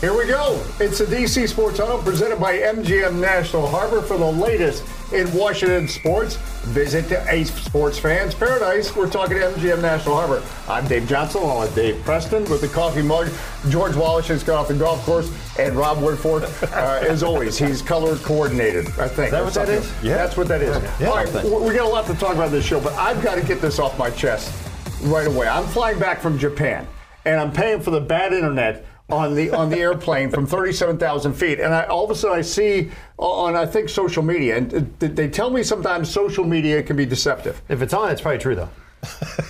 Here we go. It's the DC Sports Huddle presented by MGM National Harbor for the latest in Washington sports. Visit the Ace Sports Fans Paradise. We're talking MGM National Harbor. I'm Dave Johnson along with Dave Preston with the coffee mug. George Wallace has got off the golf course, and Rob Woodfork, uh, as always, he's color coordinated. I think. Is that what that is? Yeah, that's what that is. Yeah. All right, we got a lot to talk about this show, but I've got to get this off my chest right away. I'm flying back from Japan, and I'm paying for the bad internet on the on the airplane from 37,000 feet, and I, all of a sudden I see on I think social media, and uh, they tell me sometimes social media can be deceptive. If it's on, it's probably true though.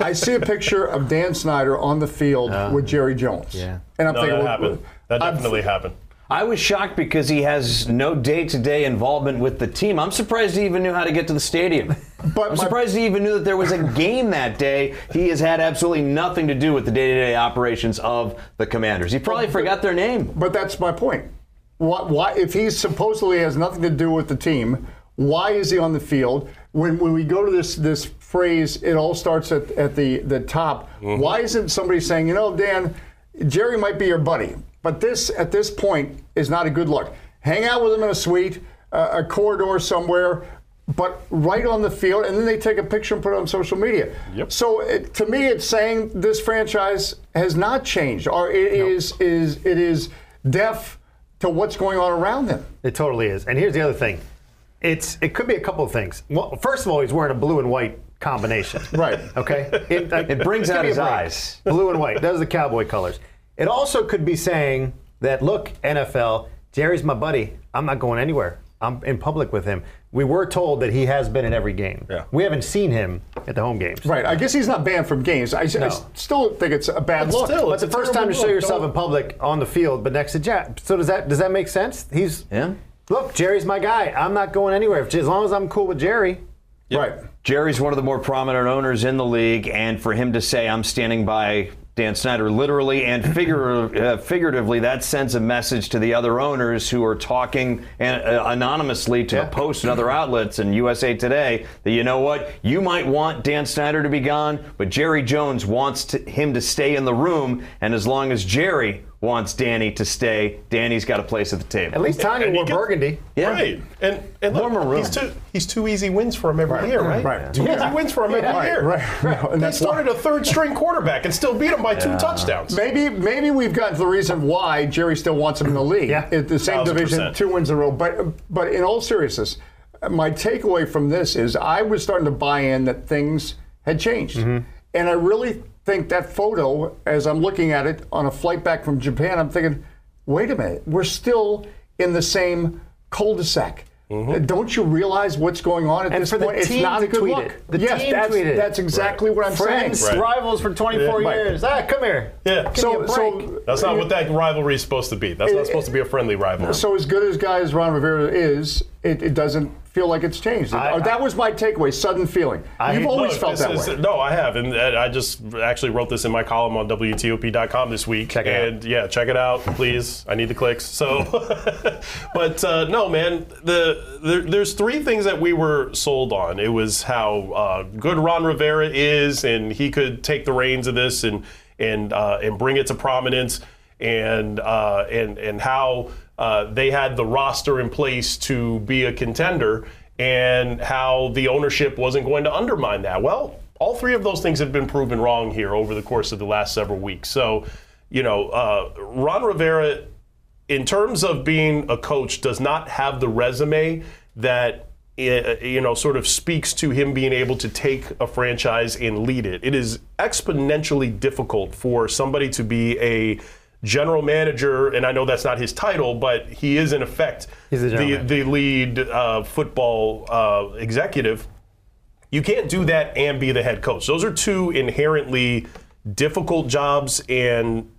I see a picture of Dan Snyder on the field with Jerry Jones. Yeah. and I'm No, thinking, that well, happened. That I'm- happened. I was shocked because he has no day-to-day involvement with the team. I'm surprised he even knew how to get to the stadium. But I'm surprised he even knew that there was a game that day. He has had absolutely nothing to do with the day-to-day operations of the Commanders. He probably forgot their name. But that's my point. Why, why, if he supposedly has nothing to do with the team, why is he on the field? When, when we go to this this phrase, it all starts at, at the, the top. Mm-hmm. Why isn't somebody saying, you know, Dan, Jerry might be your buddy, but this at this point is not a good look. Hang out with him in a suite, uh, a corridor somewhere, but right on the field, and then they take a picture and put it on social media. Yep. So it, to me, it's saying this franchise has not changed, or it is is it is deaf to what's going on around them. It totally is. And here's the other thing. It's it could be a couple of things. Well, first of all, he's wearing a blue and white combination. Right. Okay. It, It brings out his eyes. Blue and white. Those are the cowboy colors. It also could be saying that look, NFL, Jerry's my buddy. I'm not going anywhere. I'm in public with him. We were told that he has been in every game. Yeah. We haven't seen him at the home games. Right. I guess he's not banned from games. I, I No. still think it's a bad But look. still, But it's the first time to show look. yourself Don't- in public on the field, but next to Jack. So does that does that make sense? He's Yeah. Look, Jerry's my guy. I'm not going anywhere. As long as I'm cool with Jerry. Right. Jerry's one of the more prominent owners in the league, and for him to say, I'm standing by Dan Snyder, literally and figurative, uh, figuratively, that sends a message to the other owners who are talking an, uh, anonymously to Yeah. Post and other outlets and USA Today that, you know what, you might want Dan Snyder to be gone, but Jerry Jones wants to, him to stay in the room, and as long as Jerry wants Danny to stay, Danny's got a place at the table. At least Tanya And wore get- burgundy. Yeah. Right. And, and look, Warmer room. he's two, he's two easy wins for him every year, right? Right. Two Yeah. easy wins for him every Right, year. right, right. And They that's why- started a third string quarterback and still beat him by two touchdowns. Maybe maybe we've gotten to the reason why Jerry still wants him in the league. Yeah. At the same Thousand division, two wins in a row. But but in all seriousness, my takeaway from this is I was starting to buy in that things had changed. Mm-hmm. And I really think that photo, as I'm looking at it on a flight back from Japan, I'm thinking, wait a minute, we're still in the same cul-de-sac. Mm-hmm. Don't you realize what's going on at And this for the point? it's team not to a good tweet look. it. The yes, team that's, tweeted that's exactly what I'm Friends, saying. Right. rivals for 24 Yeah. Years. Ah, come here. Yeah. Give So- me a break. so- That's not what that rivalry is supposed to be. That's not supposed to be a friendly rivalry. So as good as guy as Ron Rivera is, it, it doesn't feel like it's changed. I- Or that was my takeaway. Sudden feeling. I- You've always Look, felt this that is- way. No, I have, and uh, I just actually wrote this in my column on WTOP.com this week. Check it out. and yeah, check it out, please. I need the clicks. So, but uh, no, man, the there, there's three things that we were sold on. It was how uh, good Ron Rivera is, and he could take the reins of this and and uh, and bring it to prominence, and uh, and and how uh, they had the roster in place to be a contender and how the ownership wasn't going to undermine that. Well, all three of those things have been proven wrong here over the course of the last several weeks. So, you know, uh, Ron Rivera, in terms of being a coach, does not have the resume that. uh, You know, sort of speaks to him being able to take a franchise and lead it. It is exponentially difficult for somebody to be a general manager, and I know that's not his title, but he is in effect the, the lead uh, football uh, executive. You can't do that and be the head coach. Those are two inherently difficult jobs, and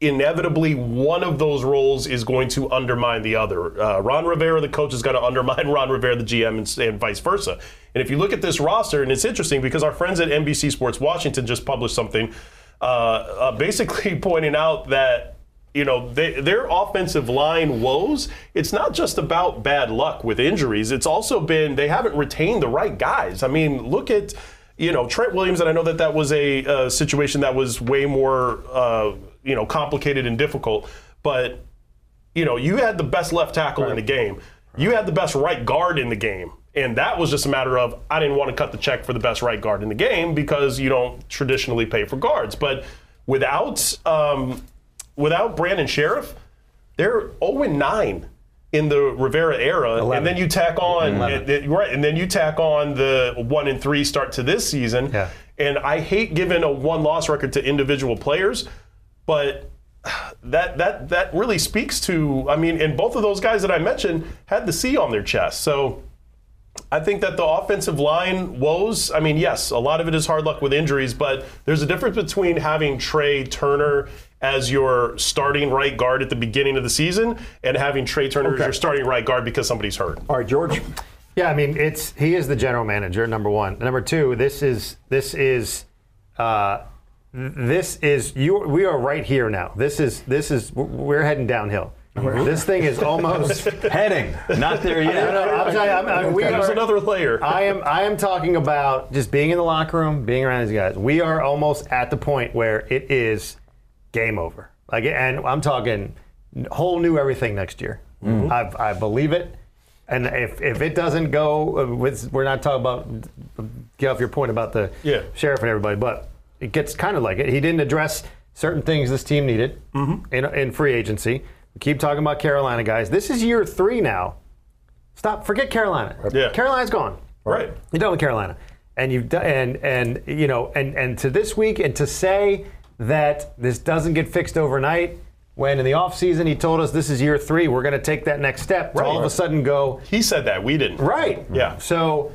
inevitably one of those roles is going to undermine the other. Uh, Ron Rivera, the coach, is going to undermine Ron Rivera, the GM, and, and vice versa. And if you look at this roster, and it's interesting because our friends at NBC Sports Washington just published something uh, uh, basically pointing out that you know they, their offensive line woes it's not just about bad luck with injuries it's also been they haven't retained the right guys i mean look at you know trent williams and i know that that was a, uh situation that was way more uh, you know complicated and difficult but you know, you had the best left tackle in the game. You had the best right guard in the game. And that was just a matter of I didn't want to cut the check for the best right guard in the game because you don't traditionally pay for guards. But without um, without Brandon Scherff, they're 0 9 in the Rivera era, and then you tack on right, and then you tack on the one and three start to this season. Yeah. And I hate giving a one loss record to individual players, but that that that really speaks to. I mean, and both of those guys that I mentioned had the C on their chest, so. I think that the offensive line woes, I mean, yes, a lot of it is hard luck with injuries, but there's a difference between having Trai Turner as your starting right guard at the beginning of the season and having Trai Turner as your starting right guard because somebody's hurt. All right, George. Yeah, I mean, it's he is the general manager. Number one. Number two. This is this is uh, this is you. We are right here now. This is this is we're heading downhill. This thing is almost. Heading, not there yet. no, no, I'm telling you, I'm, I'm, we There's are, another layer. I am I am talking about just being in the locker room, being around these guys. We are almost at the point where it is game over. Like, and I'm talking whole new everything next year. I, I believe it. And if, if it doesn't go, uh, with, we're not talking about get off your point about the Yeah. Scherff and everybody, but it gets kind of like it. He didn't address certain things this team needed in, in free agency. We keep talking about Carolina guys. This is year three now. Stop. Forget Carolina. Yeah. Carolina's gone. right. You're done with Carolina, and you've done, and and you know, and and to this week, and to say that this doesn't get fixed overnight. When in the offseason he told us this is year three, we're going to take that next step. To all of a sudden go He said that. We didn't. right. Yeah. So,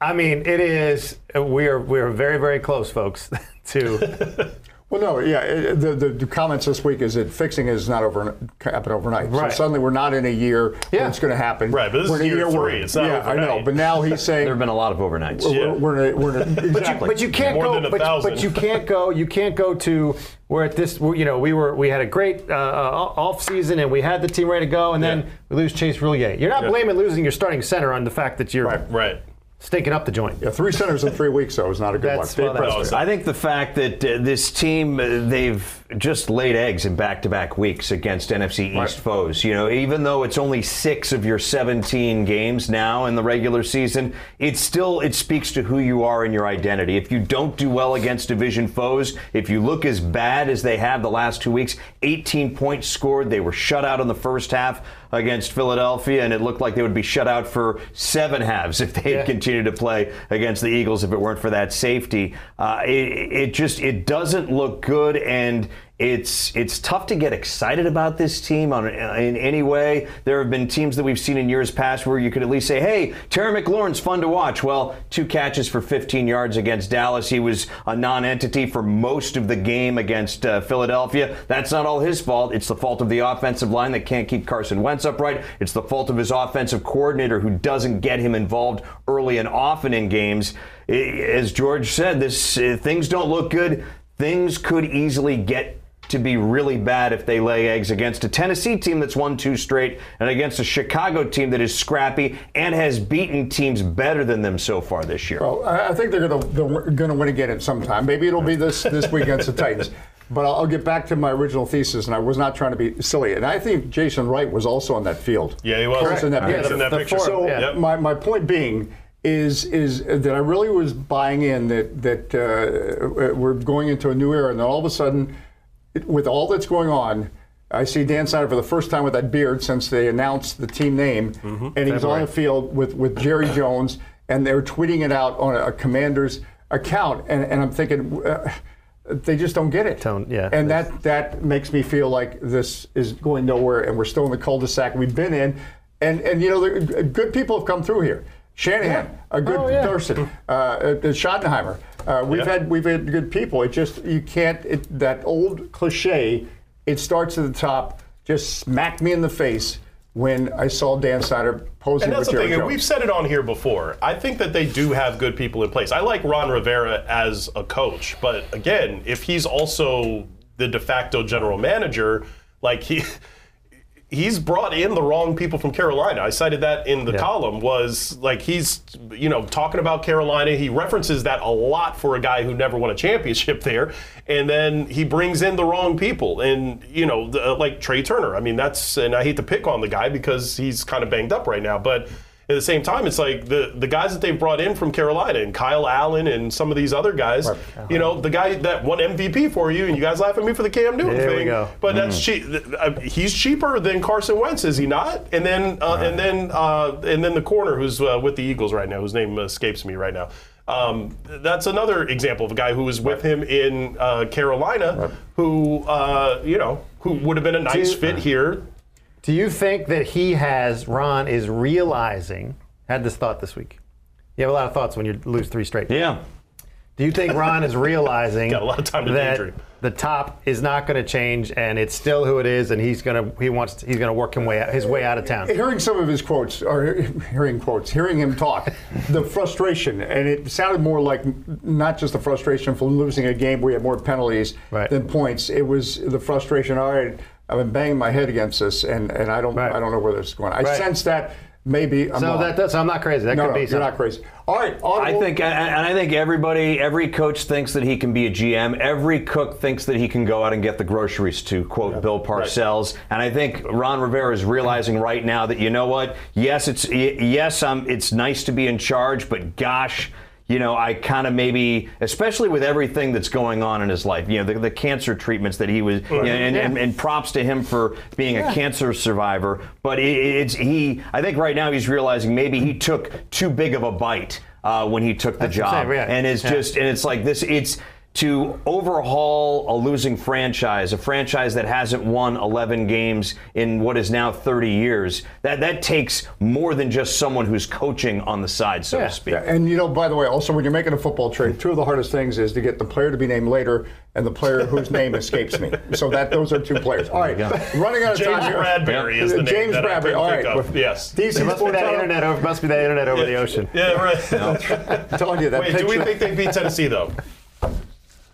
I mean, it is. We are we are very very close, folks. To Well, no, yeah. it- The, the, the comments this week is that fixing is not over happen overnight. Right. So suddenly we're not in a year Yeah. where it's going to happen. Right, but this we're is in a year where- three. It's not yeah, I know. But now he's saying There have been a lot of overnights. Yeah. we're, we're we're in a, But you, exactly. but you can't More go. than a but, but you can't go. You can't go to where at this. You know, we were we had a great uh, uh, off season and we had the team ready to go, and then we lose Chase Roulier. You're not Yeah. blaming losing your starting center on the fact that you're Right. Right. Stinking up the joint. yeah, three centers in three weeks, though, is not a good That's- one. well, that's- Preston. I think the fact that uh, this team, uh, they've just laid eggs in back to back weeks against NFC East foes. You know, even though it's only six of your 17 games now in the regular season, it still it speaks to who you are and your identity. If you don't do well against division foes, if you look as bad as they have the last two weeks, 18 points scored, they were shut out in the first half against Philadelphia, and it looked like they would be shut out for seven halves if they Yeah. had continued to play against the Eagles if it weren't for that safety. Uh, it, it just it doesn't look good, and it's it's tough to get excited about this team on in any way. There have been teams that we've seen in years past where you could at least say, "Hey, Terry McLaurin's fun to watch." Well, two catches for 15 yards against Dallas. He was a non-entity for most of the game against uh, Philadelphia. That's not all his fault. It's the fault of the offensive line that can't keep Carson Wentz upright. It's the fault of his offensive coordinator who doesn't get him involved early and often in games. As George said, this uh, things don't look good. Things could easily get to be really bad if they lay eggs against a Tennessee team that's won two straight and against a Chicago team that is scrappy and has beaten teams better than them so far this year. Well, I I think they're going to they're going to win again at some time. Maybe it'll be this this week against the Titans. But I'll, I'll get back to my original thesis, and I was not trying to be silly. And I think Jason Wright was also on that field. Yeah, he was. Of course, in that He was picture. in that The picture. four- So Yeah. Yep. my, my point being is is that I really was buying in that that uh, we're going into a new era, and then all of a sudden, it, with all that's going on, I see Dan Snyder for the first time with that beard since they announced the team name, Mm-hmm. and he's on the field with with Jerry Jones, and they're tweeting it out on a, a Commander's account, and, and I'm thinking. Uh, they just don't get it. Don't- yeah. And that that makes me feel like this is going nowhere, and we're still in the cul-de-sac we've been in. And and you know, good people have come through here. Shanahan, a good Oh, yeah. person, uh, uh, Schottenheimer. Uh, we've Yeah. had we've had good people. It just you can't. It, that old cliche. It starts at the top. Just smacked me in the face when I saw Dan Snyder posing And that's with the Jerry thing, and Jones. we've said it on here before. I think that they do have good people in place. I like Ron Rivera as a coach, but again, if he's also the de facto general manager, like he he's brought in the wrong people from Carolina. I cited that in the Yeah. column. Was like he's you know talking about Carolina. He references that a lot for a guy who never won a championship there, and then he brings in the wrong people. And you know the, like Trai Turner. I mean that's and I hate to pick on the guy because he's kind of banged up right now, but. At the same time, it's like the, the guys that they've brought in from Carolina and Kyle Allen and some of these other guys. You know, the guy that won MVP for you, and you guys laugh at me for the Cam Newton There we go. But that's cheap. Uh, he's cheaper than Carson Wentz, is he not? And then uh, and then uh, and then the corner who's uh, with the Eagles right now, whose name escapes me right now. Um, that's another example of a guy who was with him in uh, Carolina, who uh, you know who would have been a nice Do- fit here. Do you think that he has, Ron is realizing, had this thought this week? You have a lot of thoughts when you lose three straight. Yeah. Do you think Ron is realizing Got a lot of time to that daydream. the top is not going to change and it's still who it is and he's going to he wants to, he's going to work him way out, his way out of town? Hearing some of his quotes, or hearing quotes, hearing him talk, the frustration, and it sounded more like not just the frustration from losing a game where you had more penalties Right. than points. It was the frustration. All right, I've been banging my head against this, and, and I don't Right. I don't know where this is going. I Right. sense that maybe I'm So that, that's I'm not crazy. That no, could no, be you're not crazy. All right, I think, and I think everybody, every coach thinks that he can be a GM. Every cook thinks that he can go out and get the groceries. To quote Bill Parcells, and I think Ron Rivera is realizing right now that you know what? Yes, it's yes, um, it's nice to be in charge, but gosh. You know, I kind of maybe, especially with everything that's going on in his life, you know, the, the cancer treatments that he was, you know, and, and, and props to him for being a cancer survivor. But it, it's he, I think right now he's realizing maybe he took too big of a bite uh, when he took the That's job, yeah. and it's Yeah. just and it's like this. It's to overhaul a losing franchise, a franchise that hasn't won 11 games in what is now 30 years. That that takes more than just someone who's coaching on the side, so Yeah. to speak. Yeah, and you know, by the way, also when you're making a football trade, two of the hardest things is to get the player to be named later and the player whose name escapes me. So that those are two players. All right, running out of James time. here. Bradbury is the name James that Bradbury. I All couldn't right, think of. Yes. DC There must be that internet over must be that internet over the ocean. Yeah, right. I'm telling you that Wait, do we think they beat Tennessee though?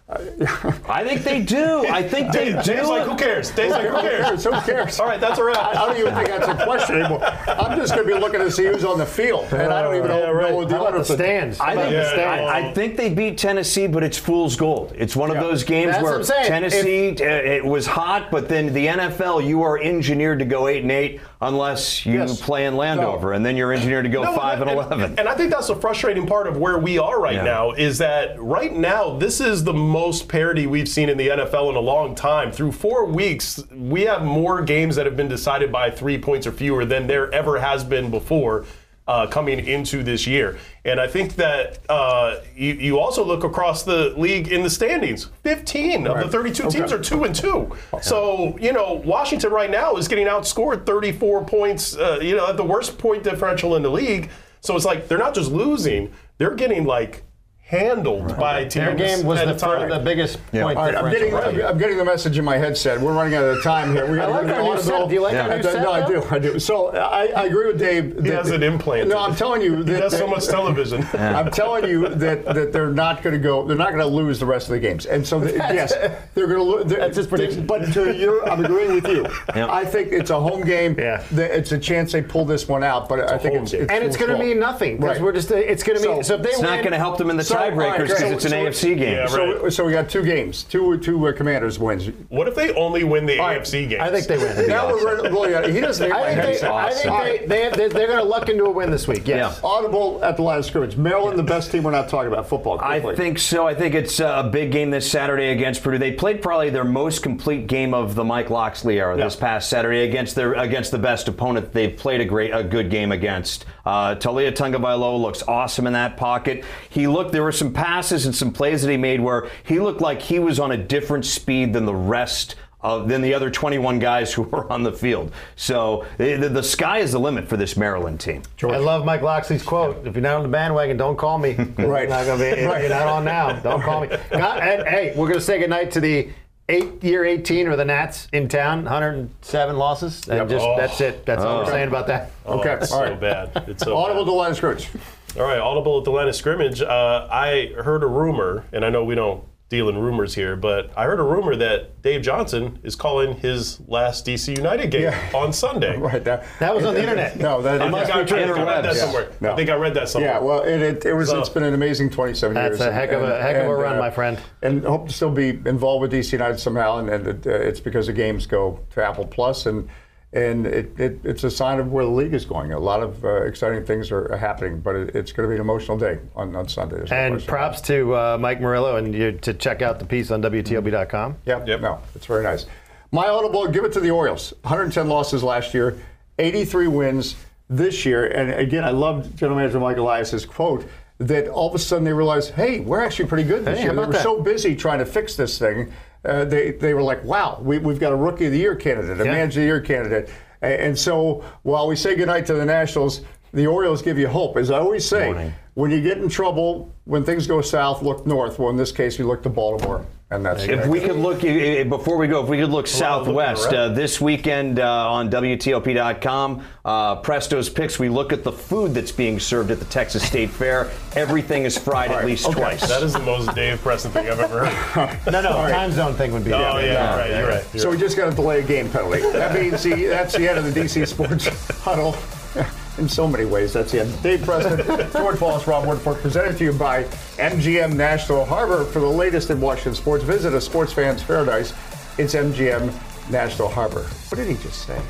I think they do. I think they do. Dave's like, who cares? Dave's like, who Who cares? cares? Who cares? All right, that's a I wrap. I don't even think that's a question anymore. I'm just going to be looking to see who's on the field, and I don't even know, Yeah, right. know what the How about order the stands? I about think, the Yeah, stands? I, I think they beat Tennessee, but it's fool's gold. It's one of those games That's where Tennessee uh, it was hot, but then the NFL you are engineered to go eight and eight unless you Yes. play in Landover, and then you're engineered to go No, five and, eleven. And I think that's the frustrating part of where we are right Yeah. now is that right now this is the most parity we've seen in the NFL in a long time. Through four weeks, we have more games that have been decided by three points or fewer than there ever has been before. Uh, coming into this year, and I think that uh, you, you also look across the league in the standings. Fifteen of the thirty-two Okay. teams are two and two. So you know Washington right now is getting outscored thirty-four points. Uh, you know at the worst point differential in the league. So it's like they're not just losing; they're getting like handled by teams. Their game was the, a fir- the biggest point All right, I'm getting, differential. I'm, I'm getting the message in my headset. We're running out of time here. We I like we our new audible- set. Do you like our I new set, No, I do. I do. So I, I agree with Dave. He has it implanted. No, I'm telling you. He That, does so much television. I'm telling you that, that they're not going to go. They're not going to lose the rest of the games. And so, the, yes, they're going to lose. That's his prediction. But to your, I'm agreeing with you. Yep. I think it's a home game. Yeah. that It's a chance they pull this one out. But I think it's, it's and it's going to fool's mean nothing because we're just it's going to mean so if they It's not going to help them in the So, all right, tiebreakers because so- it's an so- AFC game. Yeah, right. So, so we got two games, two two uh, Commanders wins. What if they only win the right. AFC game? I think they win. Now we're really. uh, He doesn't. I think, they, headset. I think All they, right. they have, they're, they're going to luck into a win this week. Yes. Yeah. Audible at the line of scrimmage. Maryland, the best team. We're not talking about football. I think so. I think it's a big game this Saturday against Purdue. They played probably their most complete game of the Mike Locksley era this past Saturday against their against the best opponent they've played a great a good game against. Uh, Taulia Tagovailoa looks awesome in that pocket. He looked. There were some passes and some plays that he made where he looked like he was on a different speed than the rest. Of, than the other 21 guys who were on the field. So the, the, the sky is the limit for this Maryland team. I love Mike Locksley's quote. If you're not on the bandwagon, don't call me. Right. Not gonna be, if Right. You're not on now. Don't call me. God, and, hey, we're going to say goodnight to the eight year 18 or the Nats in town. 107 losses. And Yep. just Oh. that's it. That's all we're oh. saying about that. Oh, Okay, it's all so bad. It's so Audible bad. to line of scrimmage. All right, audible at the line of scrimmage. Uh, I heard a rumor, and I know we don't deal in rumors here, but I heard a rumor that Dave Johnson is calling his last DC United game Yeah. on Sunday. Right. That, That was on the internet. No, that I it think must I, I think true. I read that interwebs. somewhere. No. I think I read that somewhere. Yeah, well, it, it, it was. So- it's been an amazing 27 That's years. That's a heck of a- heck of a run, my friend. And hope to still be involved with DC United somehow. And, and it, uh, it's because the games go to Apple Plus, and and it, it, it's a sign of where the league is going. A lot of uh, exciting things are, are happening, but it, it's going to be an emotional day on, on Sunday. And props to uh, Mike Murillo and you to check out the piece on WTOP.com. Yep. Yep. No, it's very nice. My audible, give it to the Orioles. 110 losses last year, 83 wins this year. And again, I love General Manager Mike Elias's quote that all of a sudden they realized, hey, we're actually pretty good this Hey, year. They about were that? so busy trying to fix this thing. Uh, they, they were like, wow, we, we've got a Rookie of the Year candidate, a Yeah. Manager of the Year candidate. A- And so while we say goodnight to the Nationals, the Orioles give you hope. As I always say, Morning. when you get in trouble, when things go south, look north. Well, in this case, you look to Baltimore. And that's it. If we could look, before we go, if we could look southwest, uh, this weekend uh, on WTOP.com, uh, Presto's Picks, we look at the food that's being served at the Texas State Fair. Everything is fried at least okay. twice. That is the most Dave Preston thing I've ever heard. No, no, time zone thing would be. Oh, yeah, yeah, you're right. You're right. You're So right. we just got to delay a game penalty. That means the, that's the end of the DC Sports Huddle. In so many ways, that's the end. Dave Preston, George Wallace, Rob Woodfork, presented to you by MGM National Harbor. For the latest in Washington sports, visit a sports fan's paradise. It's MGM National Harbor. What did he just say?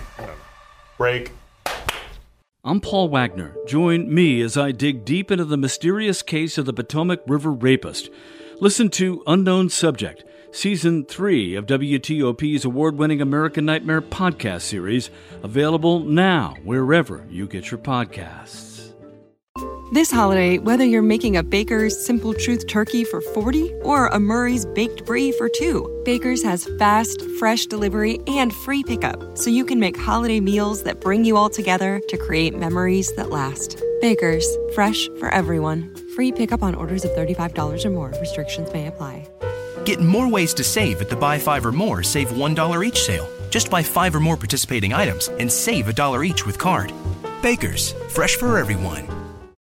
Break. I'm Paul Wagner. Join me as I dig deep into the mysterious case of the Potomac River rapist. Listen to Unknown Subject, Season 3 of WTOP's award winning American Nightmare podcast series, available now wherever you get your podcasts. This holiday, whether you're making a Baker's Simple Truth turkey for 40 or a Murray's Baked Brie for 2, Baker's has fast, fresh delivery and free pickup, so you can make holiday meals that bring you all together to create memories that last. Baker's, fresh for everyone. Free pickup on orders of $35 or more. Restrictions may apply. Get more ways to save at the Buy Five or More Save $1 each sale. Just buy five or more participating items and save a dollar each with card. Baker's, fresh for everyone.